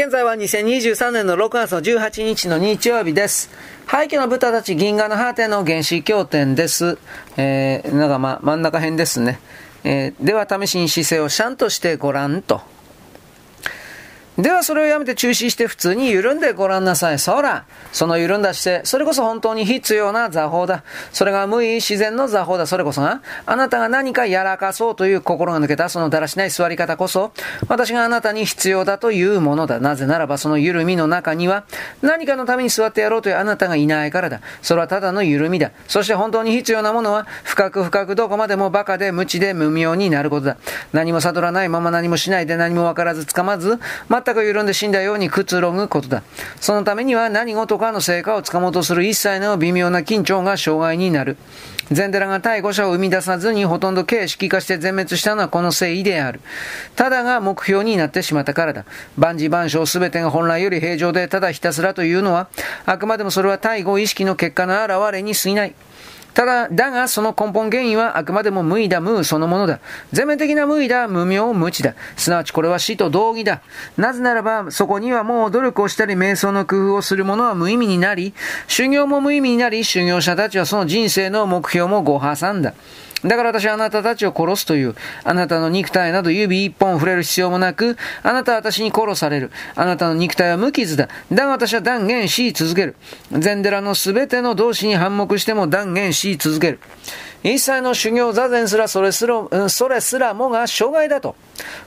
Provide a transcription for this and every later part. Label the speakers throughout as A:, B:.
A: 現在は2023年の6月の18日の日曜日です。廃墟の豚たち銀河の果ての原始経典です。えー、なんかま、真ん中辺ですね。えー、では試しに姿勢をシャンとしてごらんと。ではそれをやめて中止して普通に緩んでごらんなさい。そら、その緩んだ姿勢、それこそ本当に必要な座法だ。それが無意自然の座法だ。それこそが、あなたが何かやらかそうという心が抜けたそのだらしない座り方こそ、私があなたに必要だというものだ。なぜならばその緩みの中には、何かのために座ってやろうというあなたがいないからだ。それはただの緩みだ。そして本当に必要なものは、深く深くどこまでも馬鹿で無知で無明になることだ。何も悟らないまま何もしないで何もわからずつかまず、全く緩んで死んだようにくつろぐことだ。そのためには何事かの成果をつかもうとする一切の微妙な緊張が障害になる。禅寺が対誤者を生み出さずにほとんど形式化して全滅したのはこの誠意である。ただが目標になってしまったからだ。万事万象すべてが本来より平常でただひたすらというのは、あくまでもそれは対語意識の結果の表れに過ぎない。ただ、だがその根本原因はあくまでも無意だ、無そのものだ。全面的な無意だ、無明無知だ。すなわちこれは死と同義だ。なぜならば、そこにはもう努力をしたり、瞑想の工夫をする者は無意味になり、修行も無意味になり、修行者たちはその人生の目標もご破産だ。だから私はあなたたちを殺すという、あなたの肉体など指一本触れる必要もなく、あなたは私に殺される。あなたの肉体は無傷だ。だが私は断言し続ける。禅寺のすべての同志に反目しても断言し続ける。一切の修行座禅すらそれすら、それすらもが障害だと。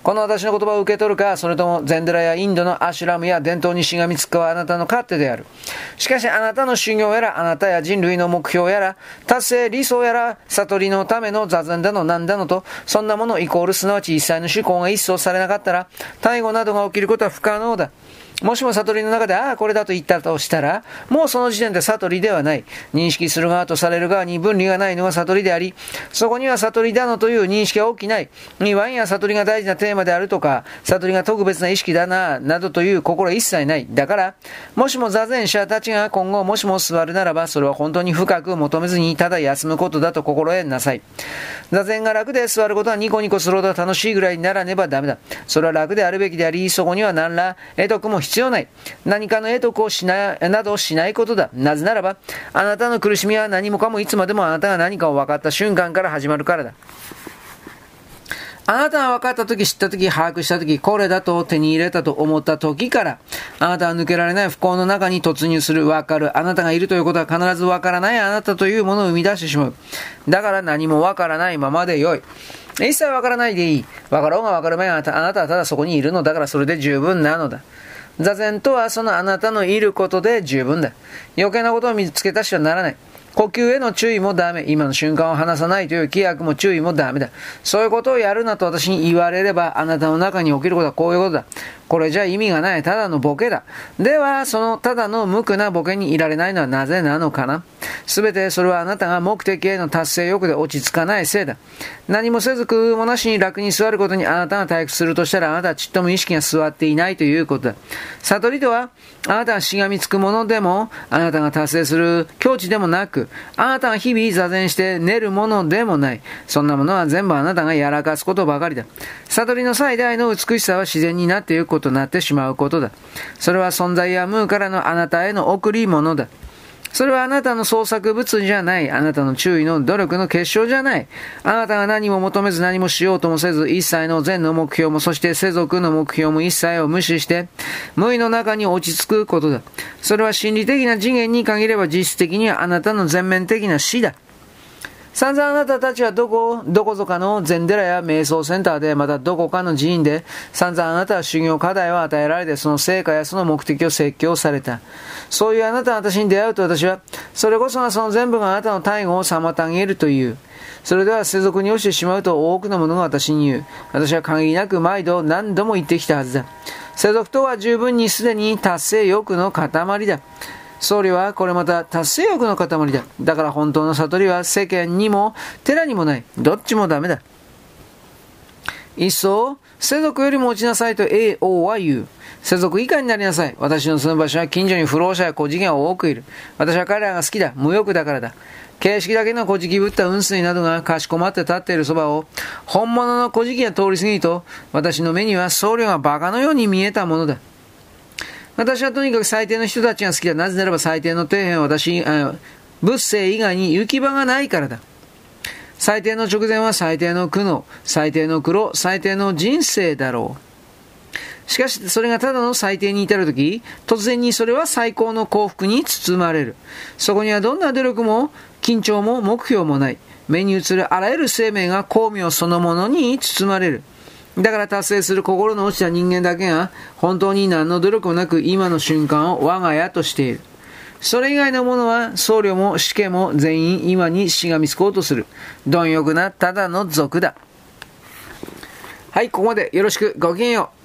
A: この私の言葉を受け取るか、それとも禅寺やインドのアシュラムや伝統にしがみつくかはあなたの勝手である。しかしあなたの修行やら、あなたや人類の目標やら、達成理想やら、悟りのための座禅だの何だのと、そんなものイコールすなわち一切の思考が一掃されなかったら、逮捕などが起きることは不可能だ。もしも悟りの中で、ああ、これだと言ったとしたら、もうその時点で悟りではない。認識する側とされる側に分離がないのが悟りであり、そこには悟りだのという認識は起きない。にワインや悟りが大事なテーマであるとか、悟りが特別な意識だな、などという心は一切ない。だから、もしも座禅者たちが今後もしも座るならば、それは本当に深く求めずに、ただ休むことだと心得なさい。座禅が楽で座ることはニコニコするほど楽しいぐらいにならねばダメだ。それは楽であるべきであり、そこには何ら得得も必要ない。何かの得得をしない、などしないことだ。なぜならば、あなたの苦しみは何もかもいつまでもあなたが何かを分かった瞬間から始まるからだ。あなたが分かった時、知った時、把握した時、これだと手に入れたと思った時から、あなたは抜けられない不幸の中に突入する、分かる。あなたがいるということは必ず分からないあなたというものを生み出してしまう。だから何も分からないままでよい。一切分からないでいい。分かろうが分かる前あなたはただそこにいるのだからそれで十分なのだ。座禅とはそのあなたのいることで十分だ。余計なことを見つけたしはならない。呼吸への注意もダメ。今の瞬間を離さないという規約も注意もダメだ。そういうことをやるなと私に言われれば、あなたの中に起きることはこういうことだ。これじゃ意味がない。ただのボケだ。では、そのただの無垢なボケにいられないのはなぜなのかなすべてそれはあなたが目的への達成欲で落ち着かないせいだ。何もせず工夫もなしに楽に座ることにあなたが退屈するとしたらあなたはちっとも意識が座っていないということだ。悟りとは、あなたがしがみつくものでも、あなたが達成する境地でもなく、あなたが日々座禅して寝るものでもない。そんなものは全部あなたがやらかすことばかりだ。悟りの最大の美しさは自然になっていくこととなってしまうことだ。それは存在や無からのあなたへの贈り物だ。それはあなたの創作物じゃない。あなたの注意の努力の結晶じゃない。あなたが何も求めず何もしようともせず、一切の善の目標も、そして世俗の目標も一切を無視して、無意の中に落ち着くことだ。それは心理的な次元に限れば実質的にはあなたの全面的な死だ。散々あなたたちはどこ、どこぞかの禅寺や瞑想センターで、またどこかの寺院で、散々あなたは修行課題を与えられて、その成果やその目的を説教された。そういうあなたが私に出会うと私は、それこそがその全部があなたの大悟を妨げるという。それでは世俗に落ちてしまうと多くの者が私に言う。私は限りなく毎度何度も言ってきたはずだ。世俗とは十分にすでに達成欲の塊だ。僧侶はこれまた達成欲の塊だ。だから本当の悟りは世間にも寺にもない。どっちもダメだ。一層、世俗よりも落ちなさいと AO は言う。世俗以下になりなさい。私の住む場所は近所に不老者や孤児が多くいる。私は彼らが好きだ。無欲だからだ。形式だけの古事記ぶった雲水などがかしこまって立っているそばを、本物の古事記が通り過ぎると、私の目には僧侶が馬鹿のように見えたものだ。私はとにかく最低の人たちが好きだ。なぜならば最低の底辺は私、仏性以外に行き場がないからだ。最低の直前は最低の苦悩、最低の苦労、最低の人生だろう。しかし、それがただの最低に至るとき、突然にそれは最高の幸福に包まれる。そこにはどんな努力も、緊張も目標もない。目に映るあらゆる生命が巧妙そのものに包まれる。だから達成する心の落ちた人間だけが、本当に何の努力もなく今の瞬間を我が家としている。それ以外のものは僧侶も死刑も全員今にしがみつこうとする。貪欲なただの族だ。はい、ここまでよろしくごきげんよう。